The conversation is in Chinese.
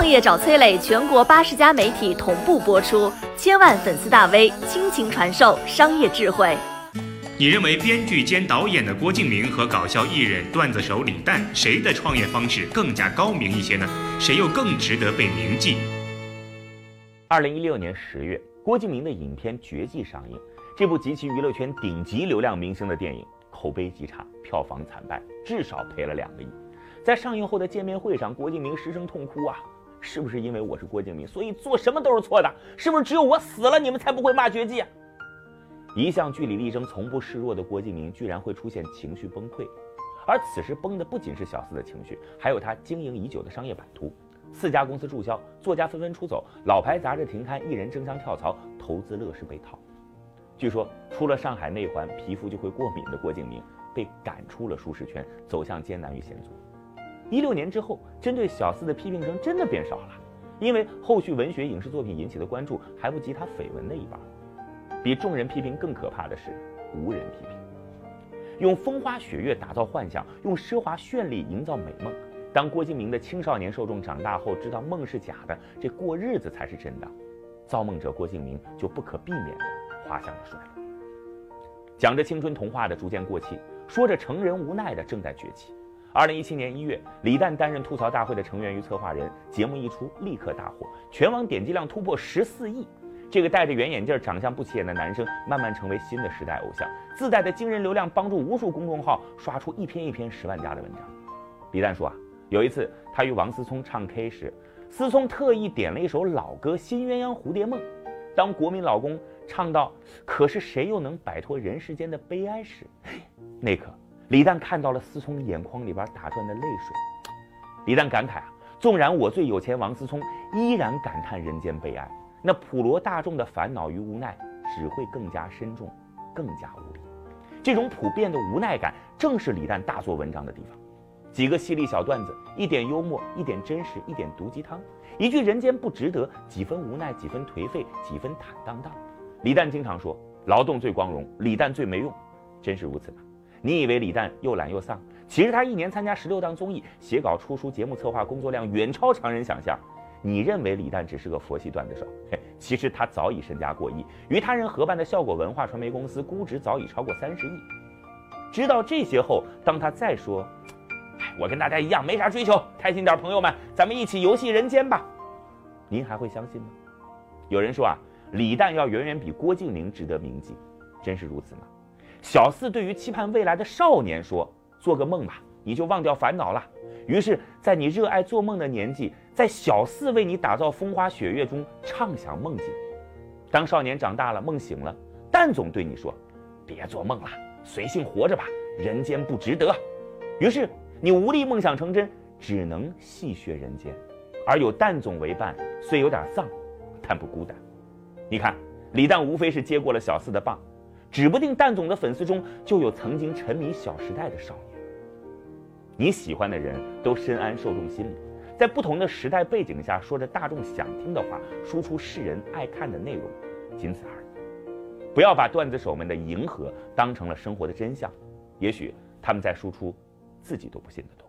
创业找崔磊，全国八十家媒体同步播出，千万粉丝大 V 倾情传授商业智慧。你认为编剧兼导演的郭敬明和搞笑艺人段子手李诞，谁的创业方式更加高明一些呢？谁又更值得被铭记？二零一六年十月，郭敬明的影片《绝技》上映。这部集齐娱乐圈顶级流量明星的电影，口碑极差，票房惨败，至少赔了两个亿。在上映后的见面会上，郭敬明失声痛哭啊！是不是因为我是郭敬明，所以做什么都是错的？是不是只有我死了，你们才不会骂绝技？一向据理力争、从不示弱的郭敬明，居然会出现情绪崩溃。而此时崩的不仅是小四的情绪，还有他经营已久的商业版图。四家公司注销，作家纷纷出走，老牌杂志停刊，艺人争相跳槽，投资乐视被套。据说，出了上海内环，皮肤就会过敏的郭敬明，被赶出了舒适圈，走向艰难与险阻。一六年之后，针对小四的批评声真的变少了，因为后续文学影视作品引起的关注还不及他绯闻的一半。比众人批评更可怕的是无人批评。用风花雪月打造幻想，用奢华绚丽营造美梦。当郭敬明的青少年受众长大后，知道梦是假的，这过日子才是真的。造梦者郭敬明就不可避免的滑向了衰落。讲着青春童话的逐渐过气，说着成人无奈的正在崛起。二零一七年一月，李诞担任吐槽大会的成员与策划人，节目一出立刻大火，全网点击量突破十四亿。这个戴着圆眼镜、长相不起眼的男生，慢慢成为新的时代偶像，自带的惊人流量帮助无数公众号刷出一篇一篇十万加的文章。李诞说啊，有一次他与王思聪唱 K 时，思聪特意点了一首老歌《新鸳鸯蝴蝶梦》，当国民老公唱到“可是谁又能摆脱人世间的悲哀”时，那刻。李诞看到了思聪眼眶里边打转的泪水，李诞感慨啊，纵然我最有钱，王思聪依然感叹人间悲哀。那普罗大众的烦恼与无奈只会更加深重，更加无力。这种普遍的无奈感，正是李诞大做文章的地方。几个犀利小段子，一点幽默，一点真实，一点毒鸡汤，一句人间不值得，几分无奈，几分颓废，几分坦荡荡。李诞经常说，劳动最光荣，李诞最没用，真是如此吗？你以为李诞又懒又丧？其实他一年参加十六档综艺，写稿、出书、节目策划，工作量远超常人想象。你认为李诞只是个佛系段子手？嘿，其实他早已身家过亿，与他人合办的效果文化传媒公司估值早已超过三十亿。知道这些后，当他再说：“哎，我跟大家一样，没啥追求，开心点，朋友们，咱们一起游戏人间吧。”您还会相信吗？有人说啊，李诞要远远比郭敬明值得铭记，真是如此吗？小四对于期盼未来的少年说：“做个梦吧，你就忘掉烦恼了。”于是，在你热爱做梦的年纪，在小四为你打造风花雪月中畅想梦境。当少年长大了，梦醒了，蛋总对你说：“别做梦了，随性活着吧，人间不值得。”于是你无力梦想成真，只能戏谑人间。而有蛋总为伴，虽有点丧，但不孤单。你看，李诞无非是接过了小四的棒。指不定蛋总的粉丝中就有曾经沉迷《小时代》的少年。你喜欢的人都深谙受众心理，在不同的时代背景下说着大众想听的话，输出世人爱看的内容，仅此而已。不要把段子手们的迎合当成了生活的真相，也许他们在输出自己都不信的东